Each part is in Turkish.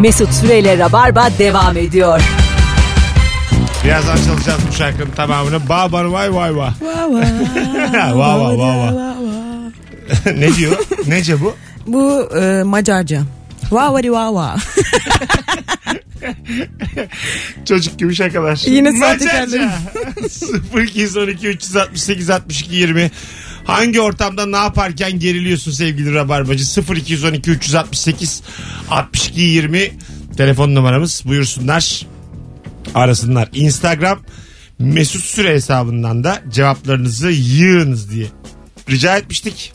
Mesut Süreyle Rabarba devam ediyor. Birazdan çalacağız bu şarkının tamamını. Babar vay vay vay. Va va va va. ne diyor? Nece bu? Bu e, Macarca. Va vari va va. Çocuk gibi şakalar. Yine Macarca. sahtekarlarım. 0212 368 62 20 Hangi ortamda ne yaparken geriliyorsun sevgili Rabarbacı? 0212 368 62 20 telefon numaramız. Buyursunlar. Arasınlar. Instagram Mesut Süre hesabından da cevaplarınızı yığınız diye rica etmiştik.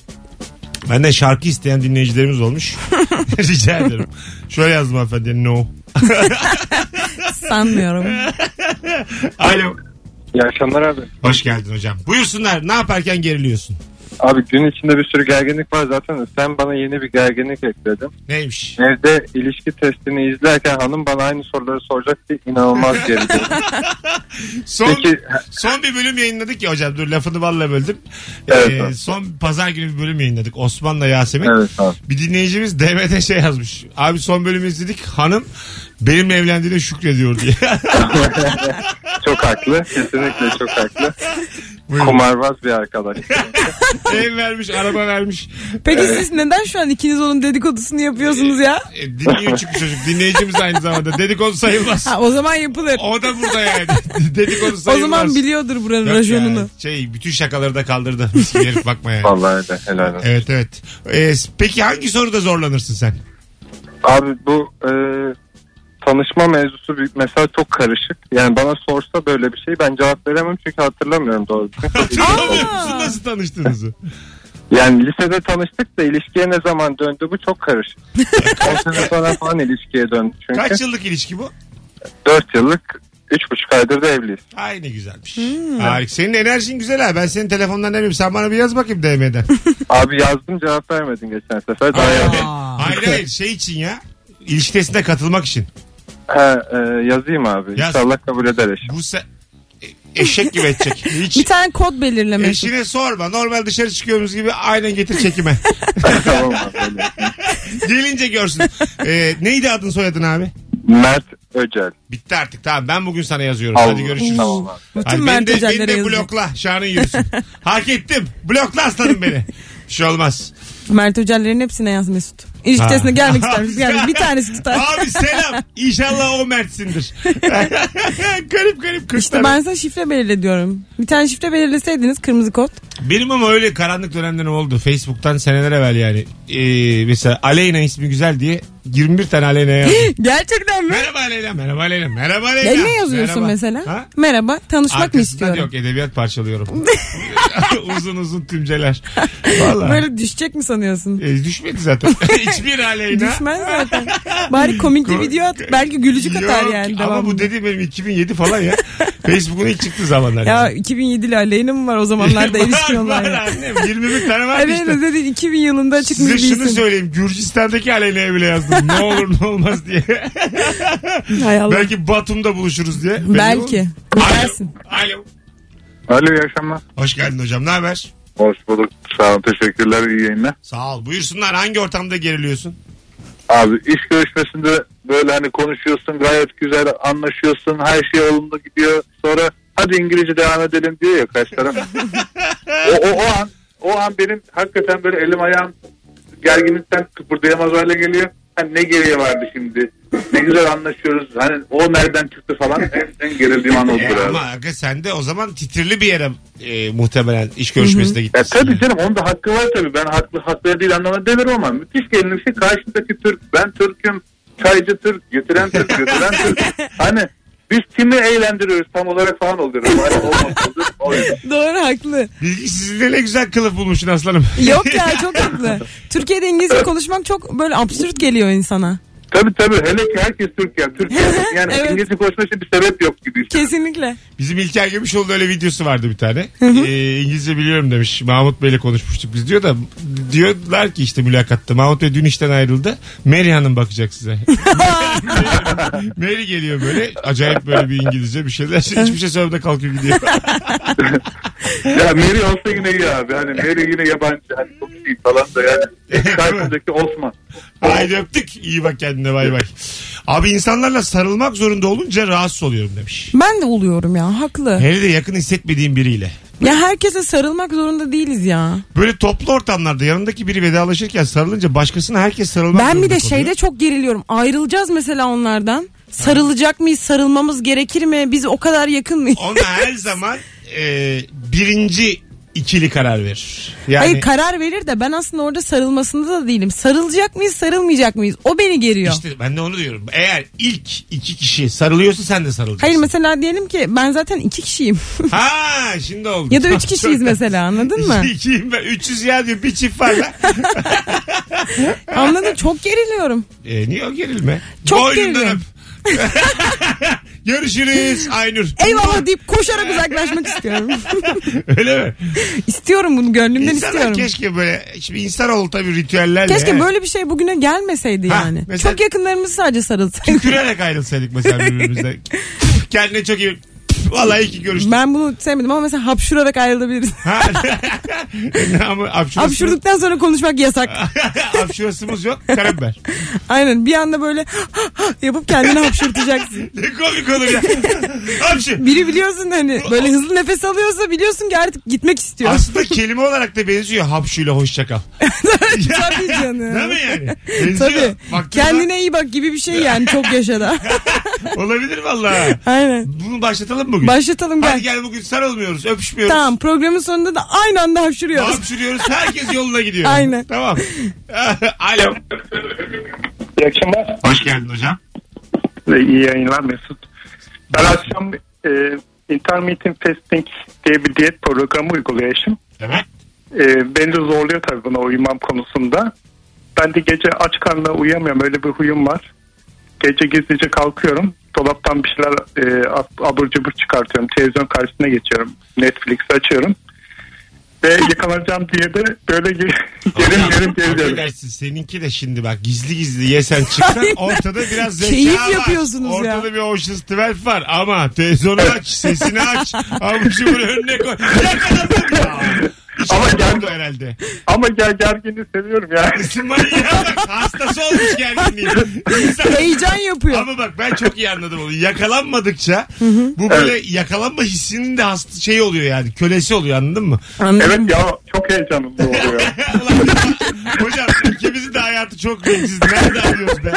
Benden şarkı isteyen dinleyicilerimiz olmuş. rica ederim. Şöyle yazdım hanımefendi. No. Sanmıyorum. Alo. İyi akşamlar abi. Hoş geldin hocam. Buyursunlar. Ne yaparken geriliyorsun? Abi gün içinde bir sürü gerginlik var zaten. Sen bana yeni bir gerginlik ekledin. Neymiş? Evde ilişki testini izlerken hanım bana aynı soruları soracak diye inanılmaz gerildim. Son, Peki son bir bölüm yayınladık ya hocam. Dur lafını valla böldüm. Evet, Ee, abi. son pazar günü bir bölüm yayınladık. Osman'la Yasemin. evet abi. Bir dinleyicimiz DM'de şey yazmış. Abi son bölümü izledik. Hanım benimle evlendiğine şükrediyor diye. Çok haklı. Kesinlikle çok haklı. Buyurun. Kumarbaz bir arkadaş. Ev vermiş, araba vermiş. Peki siz neden şu an ikiniz onun dedikodusunu yapıyorsunuz ya? E, dinliyor çünkü çocuk. Dinleyicimiz aynı zamanda. Dedikodu sayılmaz. Ha, o zaman yapılır. O da burada yani. Dedikodu O sayılmaz. zaman biliyordur buranın Yok rajonunu. ya, Şey bütün şakaları da kaldırdı. Herif bakma yani. Vallahi öyle. Helal olsun. Evet evet. Ee, peki hangi soruda zorlanırsın sen? Abi bu e, tanışma mevzusu bir, mesela çok karışık. Yani bana sorsa böyle bir şey ben cevap veremem çünkü hatırlamıyorum doğru. düzgün. Hatırlamıyor musun nasıl tanıştığınızı? Yani lisede tanıştık da ilişkiye ne zaman döndü bu çok karışık. 10 sene sonra falan ilişkiye döndü çünkü. Kaç yıllık ilişki bu? 4 yıllık 3,5 aydır da evliyiz. Ay ne güzelmiş. Harika. Senin enerjin güzel ha. Ben senin telefondan ne bileyim. Sen bana bir yaz bakayım DM'den. Abi yazdım cevap vermedin geçen sefer. Daha yazdım. hayır hayır şey için ya. İlişki testine katılmak için. He, e, yazayım abi. Yaz. İnşallah kabul eder eşim. Bu se e- eşek gibi edecek. Hiç Bir tane kod belirlemek. eşine sorma. Normal dışarı çıkıyoruz gibi aynen getir çekime. tamam abi. öyle. Gelince görsün. Ee, neydi adın soyadın abi? Mert Öcel. Bitti artık tamam ben bugün sana yazıyorum. Allah. Hadi görüşürüz. Tamam abi. Bütün beni Mert de, beni de blokla. Şanın yürüsün. Hak ettim. Blokla aslanım beni. Bir şey olmaz. Mert Hocaların hepsine yaz Mesut. İlişki Ha. testine gelmek ister misin? Gelmek. Bir tanesi tutar. Abi selam. İnşallah o Mert'sindir. garip garip kızlar. İşte ben sana şifre belirle diyorum. Bir tane şifre belirleseydiniz kırmızı kod. Benim ama öyle karanlık dönemlerim oldu. Facebook'tan seneler evvel yani. Ee, mesela Aleyna ismi güzel diye 21 tane Aleyna yazdım. Gerçekten mi? merhaba Aleyna, merhaba Aleyna, merhaba Aleyna. Ne, ne yazıyorsun Merhaba. mesela? Ha? Merhaba tanışmak mı Arkasından istiyorum? yok edebiyat parçalıyorum. uzun uzun tümceler. Vallahi. Böyle düşecek mi sanıyorsun? E, düşmedi zaten. Hiçbir Aleyna. Düşmez zaten. Bari komik bir video at. Belki gülücük atar Yok, yani Ama bu dediğim benim 2007 falan ya. Facebook'un ilk çıktığı zamanlar. Ya yani. 2007 ile Aleyna mı var o zamanlarda ilişkin var, olan var ya. annem. 21 tane var işte. dedi 2000 yılında çıkmış Size bir şunu söyleyeyim. Gürcistan'daki Aleyna'ya bile yazdım. Ne olur ne olmaz diye. Hay Allah. Belki Batum'da buluşuruz diye. Belki. Bilersin. Alo. Alo iyi akşamlar. Hoş geldin hocam. Ne haber? Hoş bulduk. Sağ olun. Teşekkürler. iyi yayınlar. Sağ ol. Buyursunlar. Hangi ortamda geriliyorsun? Abi iş görüşmesinde böyle hani konuşuyorsun gayet güzel anlaşıyorsun her şey yolunda gidiyor sonra hadi İngilizce devam edelim diyor ya kaç taraf. o, o, o an o an benim hakikaten böyle elim ayağım gerginlikten kıpırdayamaz hale geliyor. Hani ne geriye vardı şimdi? Ne güzel anlaşıyoruz. Hani o nereden çıktı falan. En, en gerildiğim an oldu E, abi. ama aga sen de o zaman titirli bir yere e, muhtemelen iş görüşmesine Ya gitmişsin. tabii canım onda hakkı var tabii. Ben haklı haklı değil anlamına demiyorum ama müthiş gelinirse karşındaki Türk. Ben Türk'üm. Çaycı Türk. Getiren Türk. Götüren Türk. Hani biz kimi eğlendiriyoruz tam olarak falan oluyor. Hani olmaz olur. O yüzden. Doğru haklı. Bilgisizliğine ne güzel kılıf bulmuşsun aslanım. Yok ya çok haklı. Türkiye'de İngilizce konuşmak çok böyle absürt geliyor insana. Tabii tabii. Hele ki herkes Türk ya. Türk yani, yani Evet. İngilizce konuşmak için bir sebep yok gibi. Kesinlikle. Bizim İlker Gümüşoğlu'nda öyle videosu vardı bir tane. Ee, İngilizce biliyorum demiş. Mahmut Bey'le konuşmuştuk biz diyor da diyorlar ki işte mülakatta Mahmut Bey dün işten ayrıldı. Mary Hanım bakacak size. Mary geliyor böyle acayip böyle bir İngilizce bir şeyler. Hiçbir şey söylemeden kalkıyor gidiyor. Ya Mary olsa yine iyi abi. Hani Mary yine yabancı. Hani iyi falan da yani. Karşımdaki Osman. Haydi öptük. İyi bak kendine bay bay. Abi insanlarla sarılmak zorunda olunca rahatsız oluyorum demiş. Ben de oluyorum ya haklı. Hele de yakın hissetmediğim biriyle. Ya herkese sarılmak zorunda değiliz ya. Böyle toplu ortamlarda yanındaki biri vedalaşırken sarılınca başkasına herkes sarılmak Ben bir de şeyde çok geriliyorum. Ayrılacağız mesela onlardan. Sarılacak mıyız? Sarılmamız gerekir mi? Biz o kadar yakın mıyız? Ona her zaman e, birinci ikili karar verir. Yani Hayır karar verir de ben aslında orada sarılmasında da değilim. Sarılacak mıyız, sarılmayacak mıyız? O beni geriyor. işte ben de onu diyorum. Eğer ilk iki kişi sarılıyorsa sen de sarılacaksın. Hayır mesela diyelim ki ben zaten iki kişiyim. Ha şimdi oldu. ya da üç kişiyiz mesela anladın mı? İki, ikiyim ben. 300 ya diyor bir çift var lan. Anladın? Çok geriliyorum. e, niye o gerilme? Çok Boynundan geriliyorum. Görüşürüz Aynur. Eyvallah deyip koşarak uzaklaşmak istiyorum. Öyle mi? istiyorum bunu gönlümden İnsanlar istiyorum. keşke böyle şimdi insanoğlu tabii ritüellerle. Keşke he, böyle bir şey bugüne gelmeseydi Ha, yani. mesela- Çok yakınlarımız sadece sarılsaydı. tükürerek ayrılsaydık mesela birbirimizden. Kendine çok iyi. Vallahi iyi ki görüştük. Ben bunu sevmedim ama mesela hapşurarak ayrılabiliriz. Ama hapşurası, Hapşurduktan sonra konuşmak yasak. hapşurasımız yok. Karabiber. Aynen bir anda böyle yapıp kendini hapşurtacaksın. Ne komik olur ya. Hapşur. Biri biliyorsun hani böyle hızlı nefes alıyorsa biliyorsun ki artık gitmek istiyor. Aslında kelime olarak da benziyor hapşuyla hoşça kal. Tabii canım. Değil mi yani? Benziyor. Tabii. Baktığında Kendine iyi bak gibi bir şey yani çok yaşada. Olabilir vallahi. Aynen. Bunu başlatalım mı bugün? Başlatalım Hadi gel. gel bugün sarılmıyoruz, öpüşmüyoruz. Tamam programın sonunda da aynı anda hapşuruyoruz. Hapşuruyoruz. Herkes yoluna gidiyor. Aynen. Tamam. Alo. İyi akşamlar. Hoş geldin hocam. İyi yayınlar Mesut. Ben akşam e, intermittent fasting diye bir diyet programı uygulayışım. Evet. E, beni de zorluyor tabii buna uyumam konusunda. Ben de gece aç karnına uyuyamıyorum. Öyle bir huyum var. Gece gizlice kalkıyorum. Dolaptan bir şeyler e, ab- abur cubur çıkartıyorum. Televizyon karşısına geçiyorum. Netflix açıyorum. Ve yakalanacağım diye de böyle ge- gerim gerim geliyorum. Affedersin seninki de şimdi bak gizli gizli yesen çıksan ortada biraz zeka Keyif var. yapıyorsunuz ya. Ortada bir Ocean's 12 var ama televizyonu aç sesini aç. Avucu bunu önüne koy. Yakaladın ya. İşte Ama gel- herhalde. Ama gel gerginliği seviyorum yani. Manyağa bak hastası olmuş gerginliği. İnsan Heyecan yapıyor. Ama bak ben çok iyi anladım onu. Yakalanmadıkça bu böyle yakalanma hissinin de hasta şey oluyor yani. Kölesi oluyor anladın mı? Anladım. Evet ya çok heyecanlı oluyor. Ulan, Hocam hayatı çok renksiz. Nerede arıyoruz be?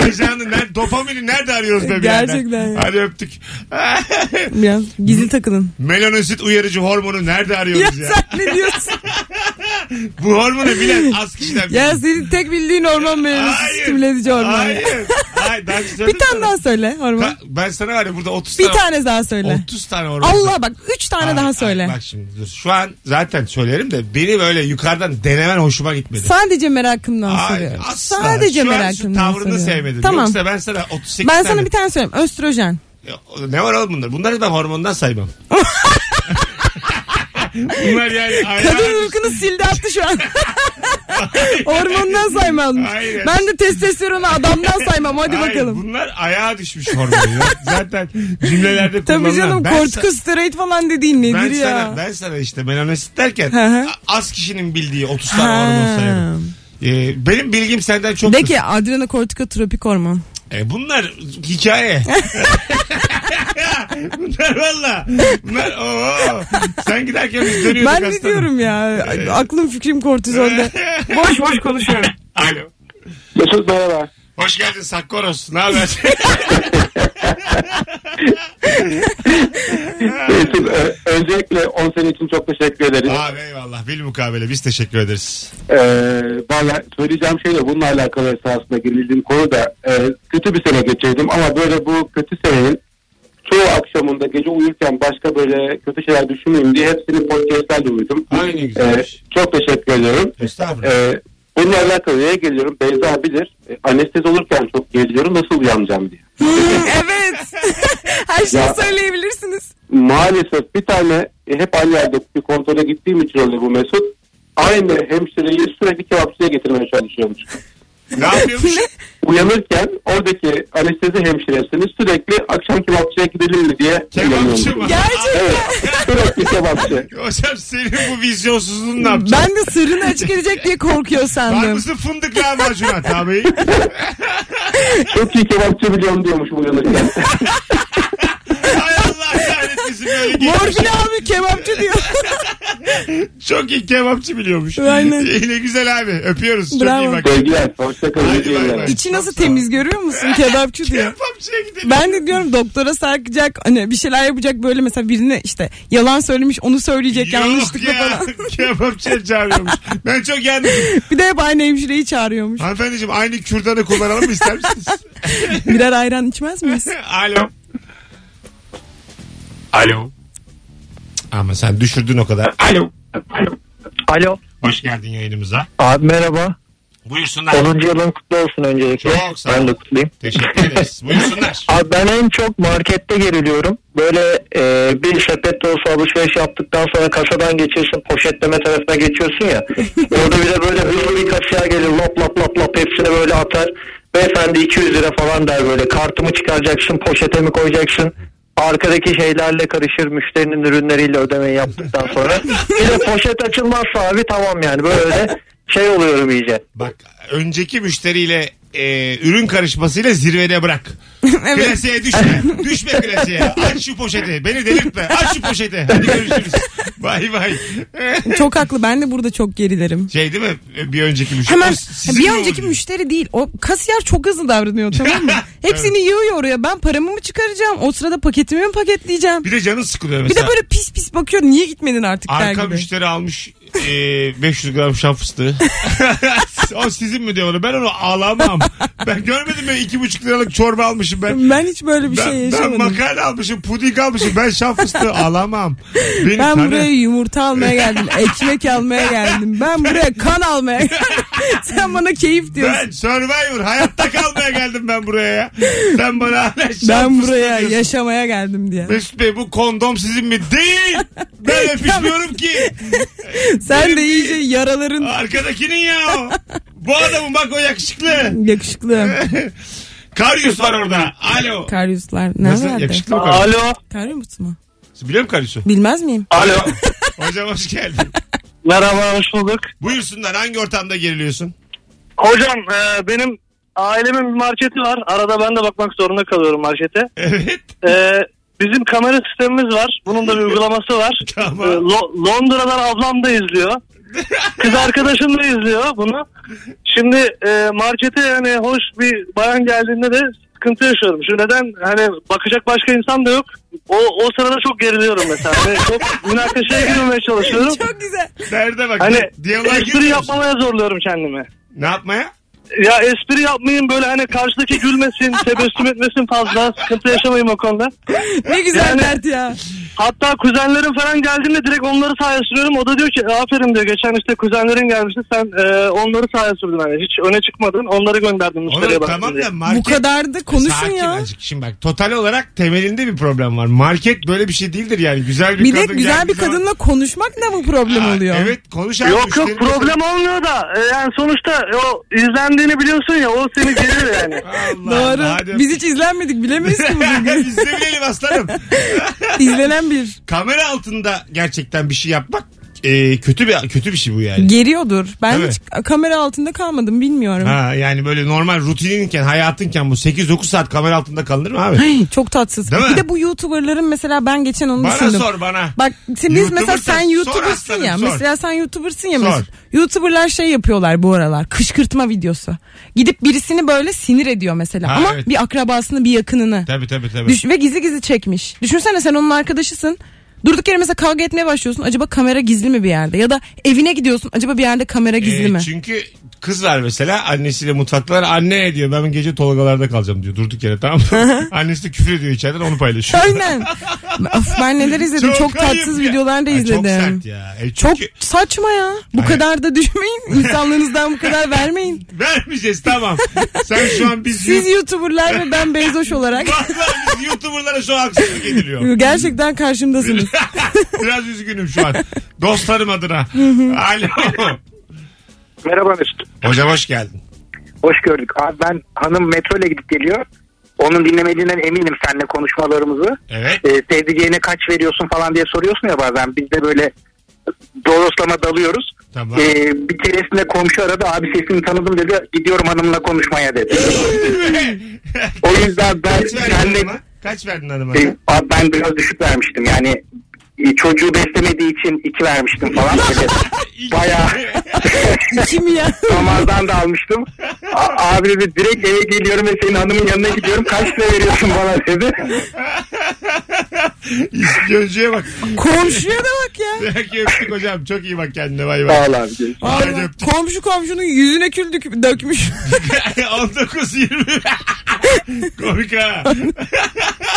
Heyecanı, nerede, dopamini nerede arıyoruz be? Gerçekten ya. Hadi öptük. Biraz gizli takılın. Melanosit uyarıcı hormonu nerede Ya arıyoruz ya? sen ne diyorsun? Bu hormonu bilen az kişiler ya senin tek bildiğin meyvesi Hayır. stimüle edici hormon. Hayır. Hayır. Daha önce Bir tane sana. daha söyle hormon. Ka- Ben sana var ya burada 30 Bir tane, tane daha söyle. 30 tane hormon. Allah bak 3 tane Ay, daha ay, söyle. Bak şimdi dur. Şu an zaten söylerim de beni böyle yukarıdan denemen hoşuma gitmedi. Sadece merakımdan Ay, soruyorum. asla. Sadece Şu an şu merakımdan tavrını soruyorum. sevmedim. Tamam. Yoksa ben sana 38 Ben tane... sana bir tane söyleyeyim. Östrojen. Ya, Ne var oğlum bunlar? Bunları ben hormondan saymam. bunlar yani Kadın uykunu sildi attı şu an. Hormondan saymam. Hayır. Ben de testosteronu adamdan saymam. Hadi Hayır, bakalım. Bunlar ayağa düşmüş hormon ya. Zaten cümlelerde kullanılan. Tabii canım Ben sa- kortikosteroid falan dediğin nedir ben ya? sana, ben sana işte melanosit derken Hı hı. a- az kişinin bildiği 30 tane hormon sayarım. Ee, benim bilgim senden çok De ki adrenokortikotropik hormon. E bunlar hikaye. bunlar valla. Bunlar oo. Sen giderken biz dönüyorduk Ben ne diyorum ya? Aklım fikrim kortizolde. boş boş konuşuyorum. Alo. Mesut merhaba. Hoş geldin Sakkoros. Ne haber? Mesut, ö- öncelikle 10 sene için çok teşekkür ederiz. Abi eyvallah. Bil mukabele. Biz teşekkür ederiz. Ee, Valla söyleyeceğim şey de bununla alakalı esasında girildiğim konu da e, kötü bir sene geçirdim ama böyle bu kötü senenin çoğu akşamında gece uyurken başka böyle kötü şeyler düşünmeyeyim diye hepsini podcastlerle uyudum. Ay ne Ee, çok teşekkür ediyorum. Estağfurullah. Ee, bununla alakalı neye geliyorum? Beyza bilir. E, anestezi olurken çok geriliyorum nasıl uyanacağım diye. Hmm, evet. Her şeyi Ya. söyleyebilirsiniz. Maalesef bir tane e, hep aynı yerde bir kontrole gittiğim için oluyor bu Mesut. Aynı hemşireyi sürekli kebapçıya getirmeye çalışıyormuş. Ne yapıyormuş? Uyanırken oradaki anestezi hemşiresini sürekli akşam kebapçıya gidelim mi diye Kebapçı mı? Gerçekten. Evet sürekli kebapçı. Hocam senin bu vizyonsuzluğun ne yapacak? Ben de sırrını açık edecek diye korkuyor Var sandım. mısın fındık lahmacuna tabii. Çok iyi kebapçı biliyorum diyormuş uyanırken. Hay Allah kahretmesin böyle geçmiş. Morfin abi kebapçı diyor. Çok iyi kebapçı biliyormuş. Aynen. Yine güzel abi. Öpüyoruz. Çok Bravo. iyi bak. Sevgiler. Hoşçakalın. İçi nasıl temiz görüyor musun kebapçı diyor. Kebapçıya gidelim. Ben de diyorum doktora sarkacak hani bir şeyler yapacak böyle mesela birine işte yalan söylemiş onu söyleyecek Yok yanlışlıkla ya. falan. Kebapçıya çağırıyormuş. Ben çok yandım. Bir de hep aynı hemşireyi çağırıyormuş. Hanımefendiciğim aynı kürdanı kullanalım mı ister misiniz? Birer ayran içmez miyiz? Alo. Alo. Ama sen düşürdün o kadar. Alo. Alo. Hoş geldin yayınımıza. Abi merhaba. Buyursunlar. 10. yılın kutlu olsun öncelikle. Çok sağ ol. Ben de kutlayayım. Teşekkür ederiz. Buyursunlar. Abi ben en çok markette geriliyorum. Böyle e, bir sepet dolusu alışveriş yaptıktan sonra kasadan geçiyorsun poşetleme tarafına geçiyorsun ya. Orada bir de böyle hızlı bir kasiyer gelir lop lop lop lop hepsini böyle atar. Beyefendi 200 lira falan der böyle kartımı çıkaracaksın poşete mi koyacaksın. Arkadaki şeylerle karışır müşterinin ürünleriyle ödemeyi yaptıktan sonra. Bir de poşet açılmazsa abi tamam yani böyle şey oluyorum iyice. Bak önceki müşteriyle e, ürün karışmasıyla zirvede bırak. evet. Klasiğe düşme. düşme klasiğe. Aç şu poşeti. Beni delirtme. Aç şu poşeti. Hadi görüşürüz. Bay bay. Çok haklı ben de burada çok gerilerim. Şey değil mi? Bir önceki müşteri. Hemen bir önceki oluyor? müşteri değil. O kasiyer çok hızlı davranıyor tamam mı? Hepsini yığıyor oraya. Ben paramı mı çıkaracağım? O sırada paketimi mi paketleyeceğim? Bir de canın sıkılıyor Bir mesela. de böyle pis pis bakıyor. Niye gitmedin artık der Arka gibi. müşteri almış e, 500 gram şan fıstığı. o sizin mi diyor onu? Ben onu alamam. Ben görmedim mi 2,5 liralık çorba almışım ben. Ben hiç böyle bir ben, şey ben yaşamadım. makarna almışım, puding almışım. Ben şan fıstığı alamam. Beni Ben tanı. buraya yumurta almaya geldim. Ekmek almaya geldim. Ben buraya kan almaya geldim. Sen bana keyif diyorsun. Ben Survivor hayatta kalmaya geldim ben buraya ya. Sen bana hala şan Ben buraya diyorsun. yaşamaya geldim diye. Mesut Bey bu kondom sizin mi? Değil. Ben öpüşmüyorum ki. Sen de iyice yaraların Arkadakinin ya o. Bu adamın bak o yakışıklı. yakışıklı. Karyus var orada. Alo. Karyuslar. Ne Nasıl? vardı? Yakışıklı mı Karyus? Alo. Karyus mu? Biliyor musun Karyus'u? Bilmez miyim? Alo. Hocam hoş geldin. Merhaba hoş bulduk. Buyursunlar hangi ortamda geriliyorsun? Hocam e, benim ailemin bir marketi var. Arada ben de bakmak zorunda kalıyorum markete. Evet. E, bizim kamera sistemimiz var. Bunun da bir uygulaması var. Tamam. E, Lo- Londra'dan ablam da izliyor. Kız arkadaşım da izliyor bunu. Şimdi e, markete yani hoş bir bayan geldiğinde de sıkıntı yaşıyorum. Şu neden hani bakacak başka insan da yok. O, o sırada çok geriliyorum mesela. Ve çok münakaşaya girmemeye çalışıyorum. Çok güzel. Nerede bak? Hani Diyaloğa espri yapmamaya zorluyorum kendimi. Ne yapmaya? Ya espri yapmayayım böyle hani karşıdaki gülmesin, tebessüm etmesin fazla. Sıkıntı yaşamayayım o konuda. Ne güzel Yani- dert ya. Hatta kuzenlerim falan geldiğinde direkt onları sahaya sürüyorum. O da diyor ki aferin diyor geçen işte kuzenlerin gelmişti sen e, onları sahaya sürdün hani hiç öne çıkmadın onları gönderdin müşteriye Oğlum tamam diye. da market... Bu kadar da konuşun Sakin ya. azıcık. Şimdi bak total olarak temelinde bir problem var. Market böyle bir şey değildir yani. Güzel bir, Bir de kadın güzel geldiği bir zaman- kadınla konuşmak da bu problem Aa, oluyor. Evet konuş abi. Yok yok problem olmuyor da e, yani sonuçta o izlendiğini biliyorsun ya o seni gelir yani. Allah Doğru. Hadi Biz hiç izlenmedik bilemeyiz ki bugün. Biz de bilelim aslanım. İzlenen bir. Kamera altında gerçekten bir şey yapmak e, kötü bir kötü bir şey bu yani. Geriyordur. Ben hiç kamera altında kalmadım bilmiyorum. Ha yani böyle normal rutininken hayatınken bu 8-9 saat kamera altında kalınır mı abi? Ay, çok tatsız. Değil mi? bir de bu YouTuber'ların mesela ben geçen onu Bana düşündüm. sor bana. Bak biz mesela sen Sor YouTuber'sın aslanım, ya. sor. Mesela sen YouTuber'sın ya Sor. mesela. YouTuber'lar şey yapıyorlar bu aralar. Kışkırtma videosu. Gidip birisini böyle sinir ediyor mesela. Ha, Ama evet. bir akrabasını bir yakınını. Tabii tabii tabii. Düş ve gizli gizli çekmiş. Düşünsene sen onun arkadaşısın. Durduk yere mesela kavga etmeye başlıyorsun. Acaba kamera gizli mi bir yerde? Ya da evine gidiyorsun. Acaba bir yerde kamera gizli Ee, mi? Çünkü kız var mesela annesiyle mutfaktalar anne diyor ben gece Tolgalarda kalacağım diyor durduk yere tamam mı? Annesi de küfür ediyor içeriden onu paylaşıyor. Aynen. of, ben neler izledim. Çok, ayıp tatsız ya. videolar da Ha, izledim. Çok sert ya. E Çok çünkü saçma ya. Bu Hayır. kadar da düşmeyin. İnsanlığınızdan bu kadar vermeyin. vermeyeceğiz tamam. Sen şu an biz Siz YouTuber'lar ve ben Bezos olarak Vallahi biz YouTuber'lara şu an haksızlık ediliyor. gerçekten karşımdasınız. Biraz üzgünüm şu an. Dostlarım adına. Alo. Merhaba Mesut. Hocam hoş geldin. Hoş gördük. Abi ben hanım metro ile gidip geliyor. Onun dinlemediğinden eminim seninle konuşmalarımızı. Evet. Ee, sevdiceğine kaç veriyorsun falan diye soruyorsun ya bazen. Biz de böyle doğruslama dalıyoruz. Tamam. Ee, bir keresinde komşu aradı abi sesini tanıdım dedi. Gidiyorum hanımla konuşmaya dedi. o yüzden ben Kaç verdin kendi hanıma? Kaç verdin hanıma? e, abi ben biraz düşük vermiştim. Yani çocuğu beslemediği için iki vermiştim falan. Böyle bayağı Kim ya? Damardan da almıştım. A- abi dedi direkt eve geliyorum ve senin hanımın yanına gidiyorum. Kaç lira veriyorsun bana dedi. Gözcüye bak. Komşuya da bak ya. Peki öptük hocam. Çok iyi bak kendine. Bay bay. Sağ ol abi. Hadi öptük. komşu komşunun yüzüne kül dök- dökmüş. 19-20. Komik ha.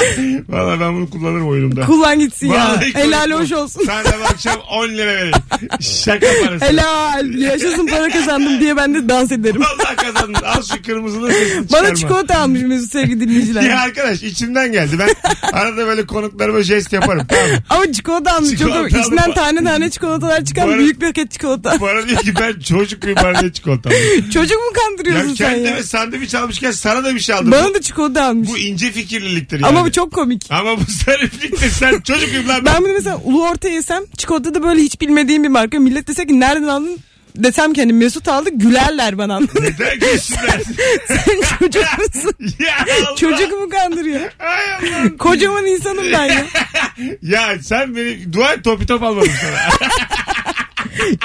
Valla ben bunu kullanırım oyunumda. Kullan gitsin ya. Vallahi Helal komik hoş olsun. Sana bu akşam 10 lira verin. Şaka parası. Helal. Yaşasın para kazandım diye ben de dans ederim. Vallahi kazandın. Al şu kırmızılı sesini Bana çıkarma. çikolata almış Mesut sevgili dinleyiciler. Ya arkadaş içimden geldi. Ben arada böyle konuklarıma jest yaparım. Tamam? Ama çikolata almış. Çok Çikolata komik. İçinden tane tane çikolatalar çıkan arada- büyük bir paket çikolata. Bana diyor ki ben çocuk muyum bana ne çikolata. Çocuk mu Ya kandırıyorsun sen kendime ya? sandviç almışken sana da bir şey aldım. Bana da çikolata almış. bu ince fikirliliktir yani. Ama bu çok komik. Ama bu zarifliktir. Sen çocuk muyum lan? Ben bunu mesela ulu orta yesem çikolata da böyle hiç bilmediğim bir marka. Millet dese ki nereden aldın? Desem ki hani Mesut aldı gülerler bana. Neden gülsünler? Sen çocuk musun? ya Allah. Çocuk mu kandırıyor? Ay Allah'ım. Kocaman insanım ben ya. Ya sen beni dua et topi top almadım sana.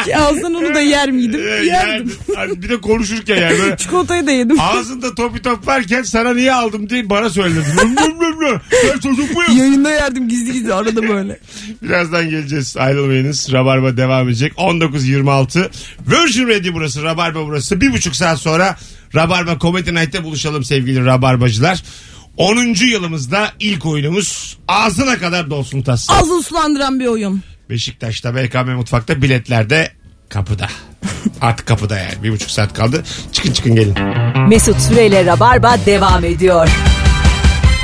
Ki alsan onu da yer miydim? Ee, Yerdim. yani, bir de konuşurken yani böyle Çikolatayı da yedim. ağzında topi top varken sana niye aldım diye bana söyledin. Nım nım nım nım. Sen çocuk muyum? Yayında yerdim gizli gizli arada böyle. Birazdan geleceğiz. Ayrılmayınız. Rabarba devam edecek. 19.26 Virgin Radio burası. Rabarba burası. Bir buçuk saat sonra Rabarba Comedy Night'te buluşalım sevgili Rabarbacılar. 10. yılımızda ilk oyunumuz ağzına kadar dolsun tas. Ağzını sulandıran bir oyun. Beşiktaş'ta BKM Mutfak'ta biletlerde kapıda. Artık kapıda yani. Bir buçuk saat kaldı. Çıkın çıkın gelin. Mesut Süreyle Rabarba devam ediyor.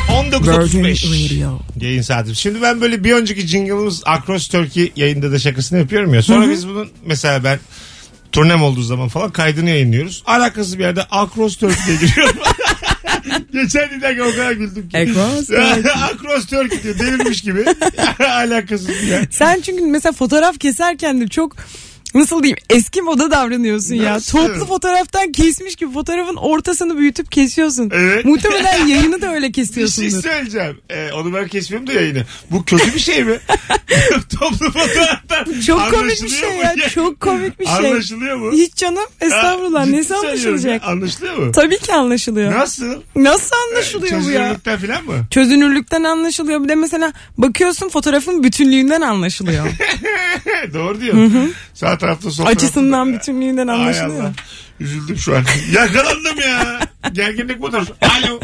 19.35 yayın saatimiz. Şimdi ben böyle bir önceki jingle'ımız Across Turkey yayında da şakasını yapıyorum ya. Sonra biz bunun mesela ben turnem olduğu zaman falan kaydını yayınlıyoruz. Alakasız bir yerde Across Turkey'ye giriyorum. Geçen dinlerken o kadar güldüm ki. Across Turkey. Across Turkey diyor. Delirmiş gibi. Alakasız bir yer. Sen çünkü mesela fotoğraf keserken de çok nasıl diyeyim eski moda davranıyorsun ya. Nasıl? Toplu fotoğraftan kesmiş gibi fotoğrafın ortasını büyütüp kesiyorsun. Evet. Muhtemelen yayını da öyle Bir şey söyleyeceğim. Ee, onu ben kesmiyorum da yayını. Bu kötü bir şey mi? Toplu fotoğraftan Çok komik bir şey ya. Çok komik bir şey. Anlaşılıyor mu? Hiç canım estağfurullah. Ha, Nesi anlaşılacak? ya. Anlaşılıyor mu? Tabii ki anlaşılıyor. Nasıl? Nasıl anlaşılıyor bu ya? Çözünürlükten falan mı? Çözünürlükten anlaşılıyor. Bir de mesela bakıyorsun fotoğrafın bütünlüğünden anlaşılıyor. Doğru diyor. Sağ tarafta sol tarafta. Açısından bütünlüğünden Ay anlaşılıyor. Allah. Üzüldüm şu an. Yakalandım ya. Gerginlik budur. Alo.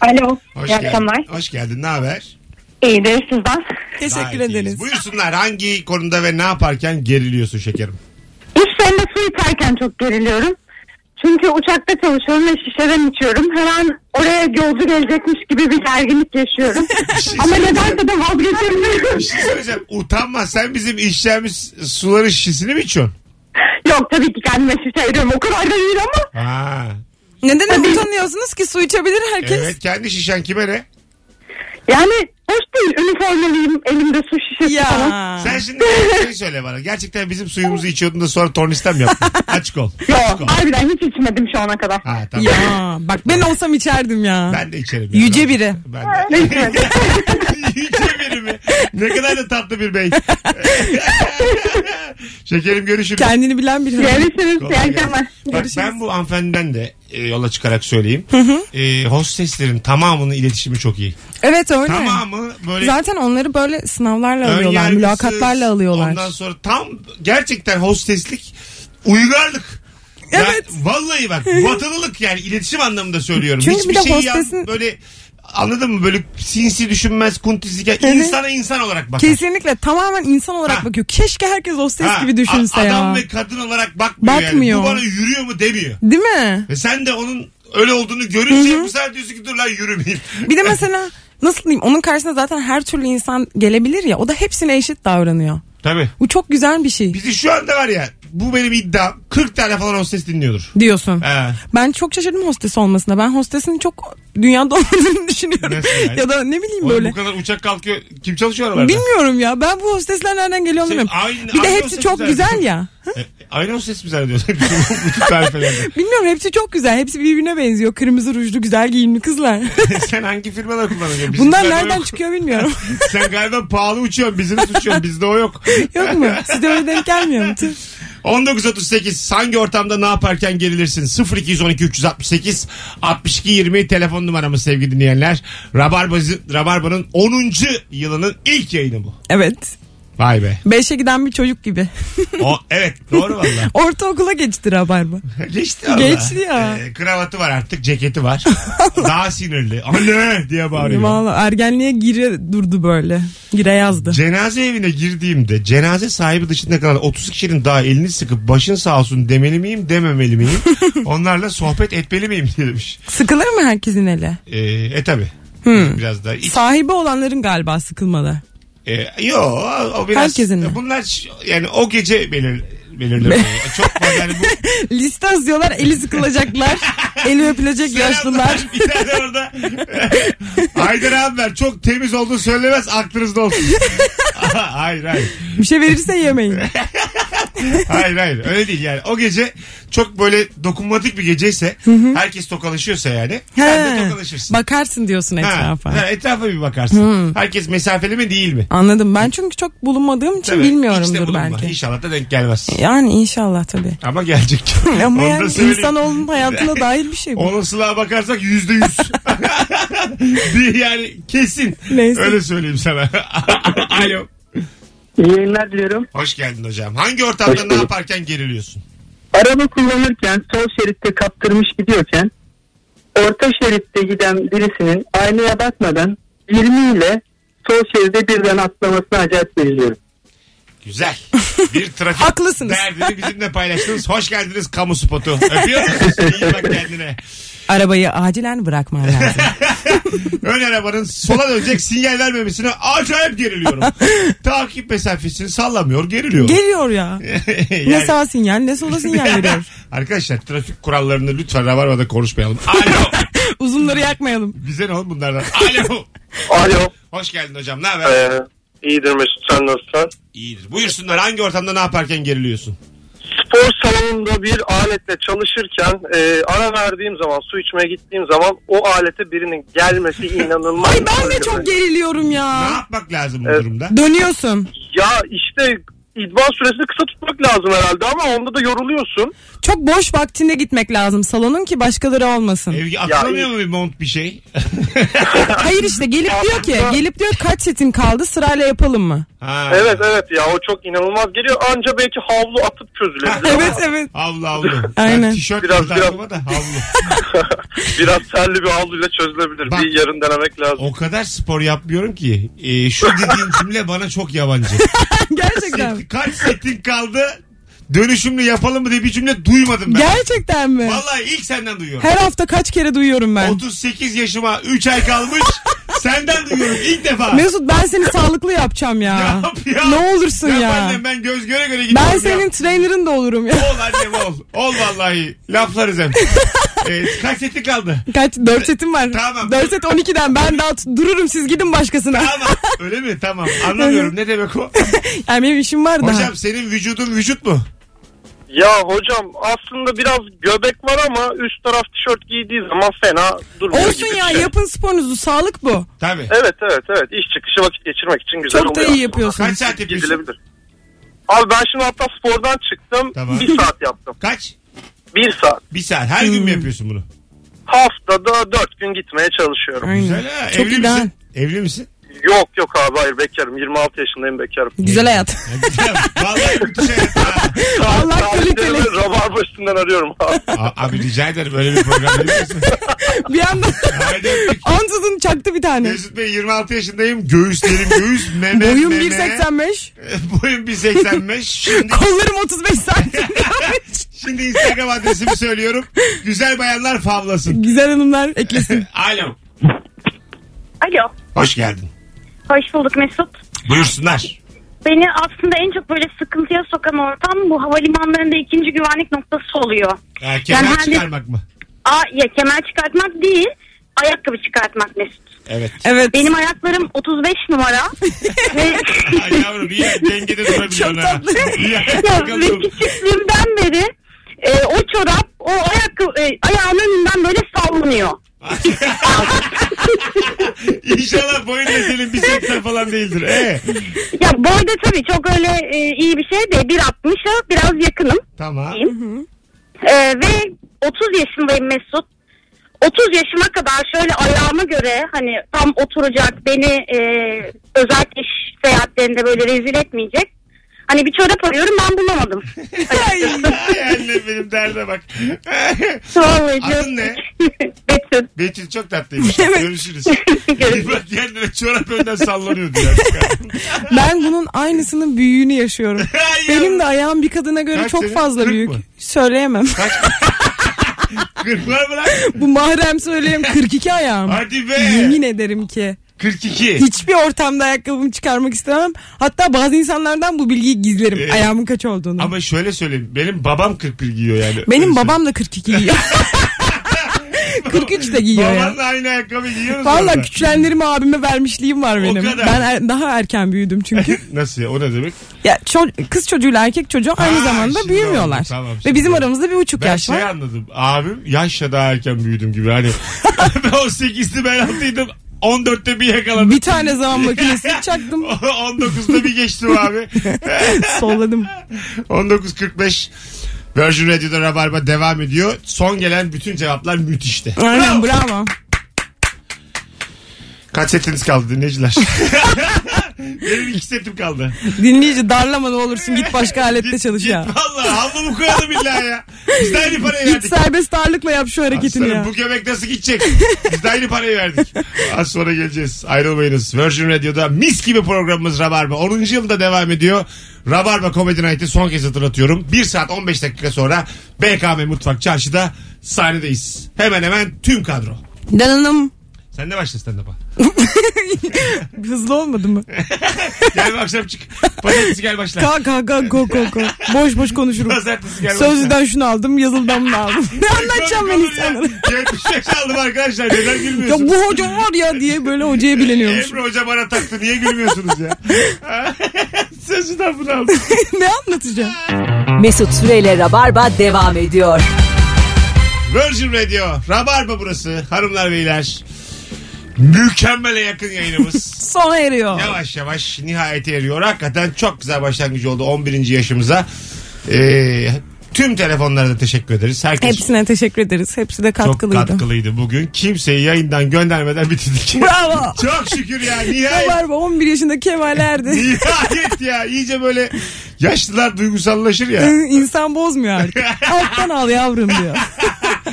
Alo. Hoş iyi akşamlar. Hoş geldin. Ne haber? İyidir sizden. Teşekkür Gayet iyiyiz. ederiz. Buyursunlar. Hangi konuda ve ne yaparken geriliyorsun şekerim? İş yerinde su içerken çok geriliyorum. Çünkü uçakta çalışıyorum ve şişeden içiyorum. Her an oraya yolcu gelecekmiş gibi bir gerginlik yaşıyorum. şey Ama nedense de vazgeçemiyorum. Bir şey söyleyeceğim. Utanma. Sen bizim içeceğimiz suların şişesini mi içiyorsun? Yok tabii ki kendime şişe ayırıyorum. O kadar da değil ama. Ha. Neden utanıyorsunuz ki su içebilir herkes? Evet. Kendi şişen kime ne? Yani hoş değil. Üniformalıyım. Elimde su şişesi falan. Ya. Sen şimdi bir şey söyle bana. Gerçekten bizim suyumuzu içiyordun da sonra tornistan mı yaptın? Açık ol. Açık Yok harbiden hiç içmedim şu ana kadar. Ha tamam. Ya bak ben olsam içerdim ya. Ben de içerim. ya. Yüce biri. Ben Ne de. içmedim. Yüce biri mi? Ne kadar da tatlı bir bey. Şekerim görüşürüz. Kendini bilen biri. Görüşürüz. Kolay İyi gelsin. akşamlar. Bak Görüşürüz. ben bu hanımefendiden de e, yola çıkarak söyleyeyim. E, hosteslerin tamamının iletişimi çok iyi. Evet öyle. Tamamı böyle Zaten onları böyle sınavlarla ön alıyorlar. yargısız, Mülakatlarla alıyorlar. Ondan sonra tam gerçekten hosteslik uygarlık. Ya, Evet. vallahi bak vatılılık yani iletişim anlamında söylüyorum. Çünkü Hiçbir bir de şey ya- hostesin- böyle anladın mı böyle sinsi düşünmez kuntizik ya, Evet. insana insan olarak bakar. Kesinlikle tamamen insan olarak Ha. bakıyor. Keşke herkes hostes Ha, gibi düşünse a- ya. Adam ve kadın olarak bakmıyor, Bakmıyor. yani. Bu bana yürüyor mu demiyor. Değil mi? Ve sen de onun öyle olduğunu görünce bu sefer diyorsun ki dur lan yürümeyeyim. Bir de mesela nasıl diyeyim onun karşısına zaten her türlü insan gelebilir ya o da hepsine eşit davranıyor. Tabii. Bu çok güzel bir şey. Bizi şu anda var ya bu benim iddiam 40 tane falan hostes dinliyordur. Diyorsun. He. Ben çok şaşırdım hostes olmasına. Ben hostesin çok dünyada olmadığını düşünüyorum. Nasıl yani? ya da ne bileyim Oğlum böyle. bu kadar uçak kalkıyor. Kim çalışıyor oralarda? Bilmiyorum ya. Ben bu hostesler nereden geliyor Şey, bilmiyorum. aynı- bir de aynı hepsi çok güzel ya. E, aynı hostes mi zannediyorsun? bütün, bütün tarifelerde. Bilmiyorum hepsi çok güzel. Hepsi birbirine benziyor. Kırmızı rujlu güzel giyimli kızlar. Sen hangi firmalar kullanıyorsun? Bizim Bunlar nereden yok. çıkıyor bilmiyorum. Sen galiba pahalı uçuyorsun. Business uçuyorsun. Bizde o yok. Yok mu? Sizde öyle denk gelmiyor mu? Tüh. 1938 hangi ortamda ne yaparken gerilirsin 0212 368 62 20 telefon numaramız sevgili dinleyenler Rabarba'nın 10. yılının ilk yayını bu Evet. Vay be Beşe giden bir çocuk gibi. o, evet doğru valla Ortaokula geçti Rabarba. geçti valla Geçti ya. Ee, kravatı var artık ceketi var daha sinirli anne diye bağırıyor Valla ergenliğe gire durdu böyle. Gire yazdı. Cenaze evine girdiğimde cenaze sahibi dışında kalan 30 kişinin daha elini sıkıp başın sağ olsun demeli miyim dememeli miyim? Onlarla sohbet etmeli miyim demiş. Sıkılır mı herkesin eli? Ee, e tabi. Biraz da. iç- Sahibi olanların galiba sıkılmalı. E, yo o biraz. Herkesin mi? Bunlar yani o gece belir, belirleme. Çok fazla yani bu. Liste yazıyorlar eli sıkılacaklar. eli öpülecek yaşlılar. Bir tane orada. Haydar Amber çok temiz olduğunu söylemez aklınızda olsun. hayır hayır. Bir şey verirse yemeyin. Hayır hayır öyle değil yani. O gece çok böyle dokunmatik bir geceyse herkes tokalaşıyorsa yani sen de He. tokalaşırsın. Bakarsın diyorsun Ha, etrafa. ha, etrafa bir bakarsın. Herkes mesafeli mi değil mi? Anladım. Ben çünkü çok bulunmadığım için Tabii, hiç de bilmiyorumdur bulunma. belki. İnşallah da denk gelmez. Yani inşallah tabii. Ama gelecek. Ama Onu da yani söyleyeyim. insanoğlunun hayatına dair bir şey bu. Olasılığa bakarsak yüzde yüz. Bir yani kesin. Neyse. Öyle söyleyeyim sana. Alo. İyi yayınlar diliyorum. Hoş geldin hocam. Hangi ortamda ne yaparken geriliyorsun? Araba kullanırken sol şeritte kaptırmış gidiyorken orta şeritte giden birisinin aynaya bakmadan 20 ile sol şeride birden atlamasına acayip geriliyorum. Güzel. Bir trafik Haklısınız. derdini bizimle paylaştınız. Hoş geldiniz kamu spotu. Öpüyoruz. İyi bak kendine. Arabayı acilen bırakman lazım. Ön arabanın sola dönecek sinyal vermemesine acayip geriliyorum. Takip mesafesini sallamıyor geriliyor. Geliyor ya. Ne Yani- sağ sinyal ne sola sinyal veriyor. Arkadaşlar trafik kurallarını lütfen Rabarba'da konuşmayalım. Alo. Uzunları yakmayalım. Bize ne oğlum bunlardan? Alo. Alo. Hoş geldin hocam. Ne haber? Ee, iyidir Mesut sen nasılsın? İyidir. Buyursunlar. Hangi ortamda ne yaparken geriliyorsun? Spor salonunda bir aletle çalışırken e, ara verdiğim zaman su içmeye gittiğim zaman o alete birinin gelmesi inanılmaz. Ay ben de çok geriliyorum Ne ya. yapmak lazım bu Evet. durumda? Dönüyorsun. Ya işte idman süresini kısa tutmak lazım herhalde ama onda da yoruluyorsun. Çok boş vaktinde gitmek lazım salonun ki başkaları olmasın. Evgi atlamıyor mu bir mont bir şey? Hayır işte gelip diyor ki gelip diyor kaç setin kaldı sırayla yapalım mı? Ha. Evet evet ya o çok inanılmaz geliyor. Anca belki havlu atıp çözülebilir. Evet evet. Havlu havlu. Aynen. Ben tişört Biraz, biraz, da havlu. Biraz terli bir havluyla çözülebilir. Bak. Bir yarın denemek lazım. O kadar spor yapmıyorum ki. e, şu dediğin cümle bana çok yabancı. Gerçekten. Set- kaç setin kaldı? Dönüşümlü yapalım mı diye bir cümle duymadım ben. Gerçekten mi? Vallahi ilk senden duyuyorum. Her hafta kaç kere duyuyorum ben. 38 yaşıma 3 ay kalmış. senden duyuyorum ilk defa. Mesut ben seni sağlıklı yapacağım ya. Yap ya. Ne olursun Yap ya. annem, ben göz göre göre gidiyorum. Ben ya. senin trainer'ın da olurum ya. Ol annem ol. Ol vallahi. Laflarız hem. Evet, kaç seti kaldı? Kaç? Dört setim var. Tamam. Dört set 12'den ben daha t- dururum siz gidin başkasına. Tamam. Öyle mi? Tamam. Anlamıyorum. Ne demek o? Yani benim işim var daha. Hocam senin vücudun vücut mu? Ya hocam aslında biraz göbek var ama üst taraf tişört giydiği zaman fena durmuyor Olsun gibi ya bir şey. yapın sporunuzu sağlık bu. Tabii. Evet evet evet iş çıkışı vakit geçirmek için güzel Çok da oluyor. iyi yapıyorsun. Kaç saat yapıyorsun? Gidilebilir. Abi ben şimdi hatta spordan çıktım. Tamam. Bir saat yaptım. Kaç? Bir saat. Bir saat. Her gün Hmm. mü yapıyorsun bunu? Haftada dört gün gitmeye çalışıyorum. Aynen. Güzel ha. Çok Evli ideal. misin? Evli misin? Yok yok abi hayır bekarım. 26 yaşındayım bekarım. Güzel hayat. Ya. Vallahi müthiş hayat ha. Allah kaliteli. Rabarba üstünden arıyorum abi. A- Abi rica ederim böyle bir program misin? Bir anda Haydi öptük. ansızın çaktı bir tane. Mesut Bey 26 yaşındayım. Göğüslerim göğüs, meme Boyum meme. 1.85. Boyum 1.85. Şimdi, Kollarım 35 santim. Şimdi Instagram adresimi söylüyorum. Güzel bayanlar favlasın. Güzel hanımlar eklesin. Alo. Alo. Hoş geldin. Hoş bulduk Mesut. Buyursunlar. beni aslında en çok böyle sıkıntıya sokan ortam bu havalimanlarında ikinci güvenlik noktası oluyor. Ha, kemer Yani hani- çıkarmak mı? Aa, ya kemer çıkartmak değil ayakkabı çıkartmak Mesut. Evet. Evet. Benim ayaklarım 35 numara. ve Ay yavrum iyi dengede durabiliyorsun ha. İyi ya, ve küçüklüğümden beri e, o çorap o ayakkabı e, ayağımın önünden böyle sallanıyor. İnşallah boyun senin bir seksen falan değildir. Ee, Ya boyda tabii çok öyle e, iyi bir şey değil. 1.60'a biraz yakınım. tamam. E, ve 30 yaşındayım Mesut. 30 yaşıma kadar şöyle ayağıma göre hani tam oturacak beni e, özellikle iş seyahatlerinde böyle rezil etmeyecek. Hani bir çorap arıyorum ben bulamadım. Ay anne benim derde bak. Vallahi Adın ne? Betül. Betül çok tatlıymış. Görüşürüz. Görüşürüz. Bak kendine çorap önden sallanıyordu ya. Ben bunun aynısının büyüğünü yaşıyorum. Ay Benim de ayağım bir kadına göre Kaç çok senin? fazla Kırk büyük. mı? Söyleyemem. Kırk var mı lan? Bu mahrem söyleyeyim 42 ayağım. Hadi be. Yemin ederim ki. 42. Hiçbir ortamda ayakkabımı çıkarmak istemem. Hatta bazı insanlardan bu bilgiyi gizlerim. Ee, ayağımın kaç olduğunu. Ama şöyle söyleyeyim. Benim babam 41 giyiyor yani. Benim babam da 42 giyiyor. 43 de giyiyor ya. Babanla aynı ayakkabı giyiyoruz Valla küçülenlerimi abime vermişliğim var benim. kadar. Ben er- daha erken büyüdüm çünkü. Nasıl ya? O ne demek? ya ço- kız çocuğuyla erkek çocuğu aynı Ha, zamanda büyümüyorlar. oldu, tamam, Ve bizim oldu. aramızda bir buçuk Ben yaş şey var. anladım. Abim yaşla daha erken büyüdüm gibi. Hani ben 18'li ben 6'ydım. 14'te bir yakaladım. Bir tane zaman makinesi çaktım. 19'da bir geçtim abi. Solladım. 19.45 Virgin Radio'da Rabarba devam ediyor. Son gelen bütün cevaplar müthişti. Aynen bravo. Kaç setiniz kaldı dinleyiciler? Benim iki setim kaldı. Dinleyici darlama ne olursun git başka alette Git, çalış git ya. valla havlumu koyalım illa ya. Biz de aynı parayı Git verdik. serbest ağırlıkla yap şu hareketini Aslanım ya. bu göbek nasıl gidecek? Biz de aynı parayı verdik. Az sonra geleceğiz. Ayrılmayınız. Virgin Radio'da mis gibi programımız Rabarba. 10. yılda devam ediyor. Rabarba Comedy Night'ı son kez hatırlatıyorum. 1 saat 15 dakika sonra BKM Mutfak Çarşı'da sahnedeyiz. Hemen hemen tüm kadro. Dananım. Sen de başla stand-up'a. Hızlı olmadı mı? Gel bu akşam çık. Pazartesi gel başla. Kalk kalk kalk go go go. Boş boş konuşurum. Pazartesi gel başla. Sözlüden şunu aldım yazılıdan bunu aldım. ne anlatacağım ben insanlara? 75 aldım arkadaşlar. Neden Ya gülmüyorsunuz? bu hoca var ya diye böyle hocaya bileniyormuş. Emre Hoca bana taktı. Niye gülmüyorsunuz ya? Sözünden bunu aldım. ne anlatacağım? Mesut Süreyle Rabarba devam ediyor. Virgin Radio. Rabarba burası. Hanımlar beyler. Mükemmele yakın yayınımız. Sona eriyor. yavaş yavaş nihayete eriyor. Hakikaten çok güzel başlangıç oldu 11. yaşımıza. Ee, tüm telefonlara da teşekkür ederiz. Herkes Hepsine teşekkür ederiz. Hepsi de çok katkılıydı. katkılıydı bugün. Kimseyi yayından göndermeden bitirdik. Bravo. çok şükür ya nihayet. Rabarba 11 yaşında Kemal Erdi. Nihayet ya. İyice böyle yaşlılar duygusallaşır ya. İnsan bozmuyor artık. Alttan al yavrum diyor.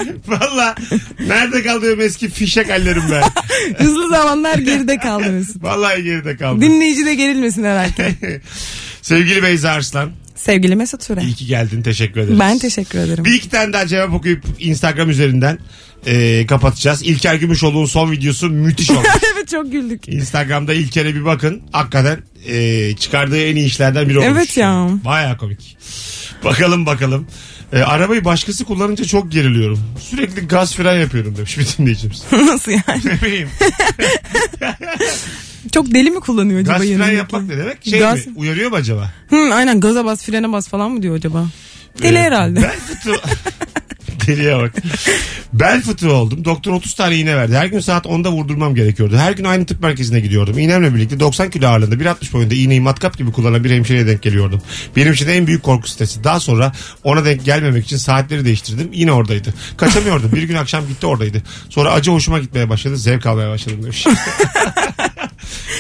Valla nerede kaldı eski fişek hallerim ben. Hızlı zamanlar geride kaldı Mesut. Vallahi geride kaldı. Dinleyici de gerilmesin herhalde. Sevgili Beyza Arslan. Sevgili Mesut Süre. iyi ki geldin. Teşekkür ederiz. Ben teşekkür ederim. Bir iki tane daha cevap okuyup Instagram üzerinden e, kapatacağız. İlker Gümüşoğlu'nun son videosu müthiş olmuş. evet çok güldük. Instagram'da İlker'e bir bakın. Hakikaten e, çıkardığı en iyi işlerden biri olmuş. Evet ya. Baya komik. Bakalım bakalım. E, arabayı başkası kullanınca çok geriliyorum. Sürekli gaz fren yapıyorum demiş bir dinleyicimiz. Nasıl yani? ne bileyim. Çok deli mi kullanıyor acaba Gaz fren yanındaki? yapmak ne demek? Şey Gaz- mi? Uyarıyor mu acaba? Hı, aynen gaza bas frene bas falan mı diyor acaba? Deli Ee, herhalde. Bel fıtığı... Deliye bak. Bel fıtığı oldum. Doktor 30 tane iğne verdi. Her gün saat 10'da vurdurmam gerekiyordu. Her gün aynı tıp merkezine gidiyordum. İğnemle birlikte 90 kilo ağırlığında 1.60 boyunda iğneyi matkap gibi kullanan bir hemşireye denk geliyordum. Benim için en büyük korku stresi. Daha sonra ona denk gelmemek için saatleri değiştirdim. Yine oradaydı. Kaçamıyordum. bir gün akşam gitti oradaydı. Sonra acı hoşuma gitmeye başladı. Zevk almaya başladım demiş.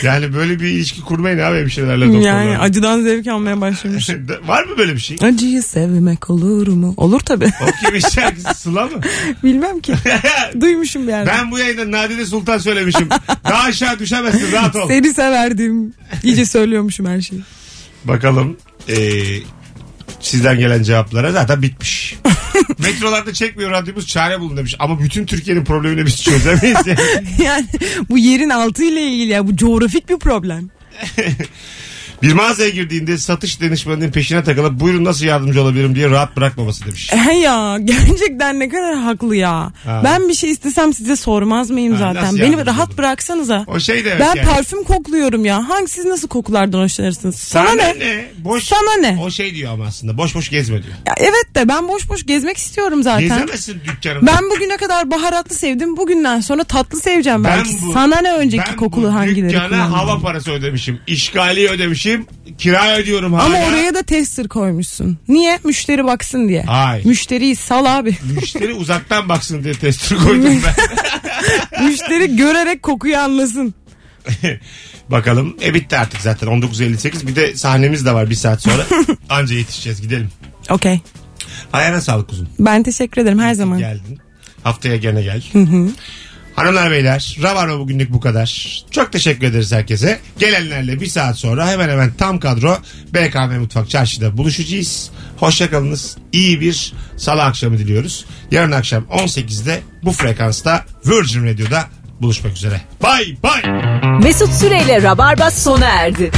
Yani böyle bir ilişki kurmayın abi hemşirelerle doktorlarla. Yani acıdan zevk almaya başlamış. Var mı böyle bir şey? Acıyı sevmek olur mu? Olur tabi. O kimin şarkısı Sıla mı? Bilmem ki. Duymuşum bir yerden. Ben bu yayında Nadide Sultan söylemişim. Daha aşağı düşemezsin rahat ol. Seni severdim. İyice söylüyormuşum her şeyi. Bakalım ee, sizden gelen cevaplara zaten bitmiş. Metrolarda çekmiyor radyomuz çare bulun demiş. Ama bütün Türkiye'nin problemini biz çözemeyiz. Yani. Yani bu yerin altı ile ilgili ya bu coğrafik bir problem. Bir mağazaya girdiğinde satış danışmanının peşine takılıp buyurun nasıl yardımcı olabilirim diye rahat bırakmaması demiş. He ya gerçekten ne kadar haklı ya. Ha. Ben bir şey istesem size sormaz mıyım Ha, zaten? Beni rahat olur? bıraksanıza. O şey demek Ben yani. parfüm kokluyorum ya. Hangi siz nasıl kokulardan hoşlanırsınız? Sana, ne? Boş, Sana ne? O şey diyor ama aslında boş boş gezme diyor. Ya evet de ben boş boş gezmek istiyorum zaten. Gezemezsin dükkanında. Ben bugüne kadar baharatlı sevdim. Bugünden sonra tatlı seveceğim Ben belki. bu- Sana ne önceki ben kokulu bu hangileri dükkana kullandın? hava parası ödemişim. İşgali ödemişim. Kira ödüyorum hala. Ama oraya da tester koymuşsun. Niye? Müşteri baksın diye. Hayır. Müşteriyi sal abi. Müşteri uzaktan baksın diye tester koydum ben. Müşteri görerek kokuyu anlasın. Bakalım. E bitti artık zaten 19.58. Bir de sahnemiz de var bir saat sonra. Anca yetişeceğiz gidelim. Okey. Ayağına sağlık kuzum. Ben teşekkür ederim her zaman. Geldin. Haftaya gene gel. Hanımlar beyler Rabarba bugünlük bu kadar. Çok teşekkür ederiz herkese. Gelenlerle bir saat sonra hemen hemen tam kadro BKM Mutfak Çarşı'da buluşacağız. Hoşçakalınız. İyi bir salı akşamı diliyoruz. Yarın akşam 18'de bu frekansta Virgin Radio'da buluşmak üzere. Bay bay. Mesut Süreyle Rabarba sona erdi.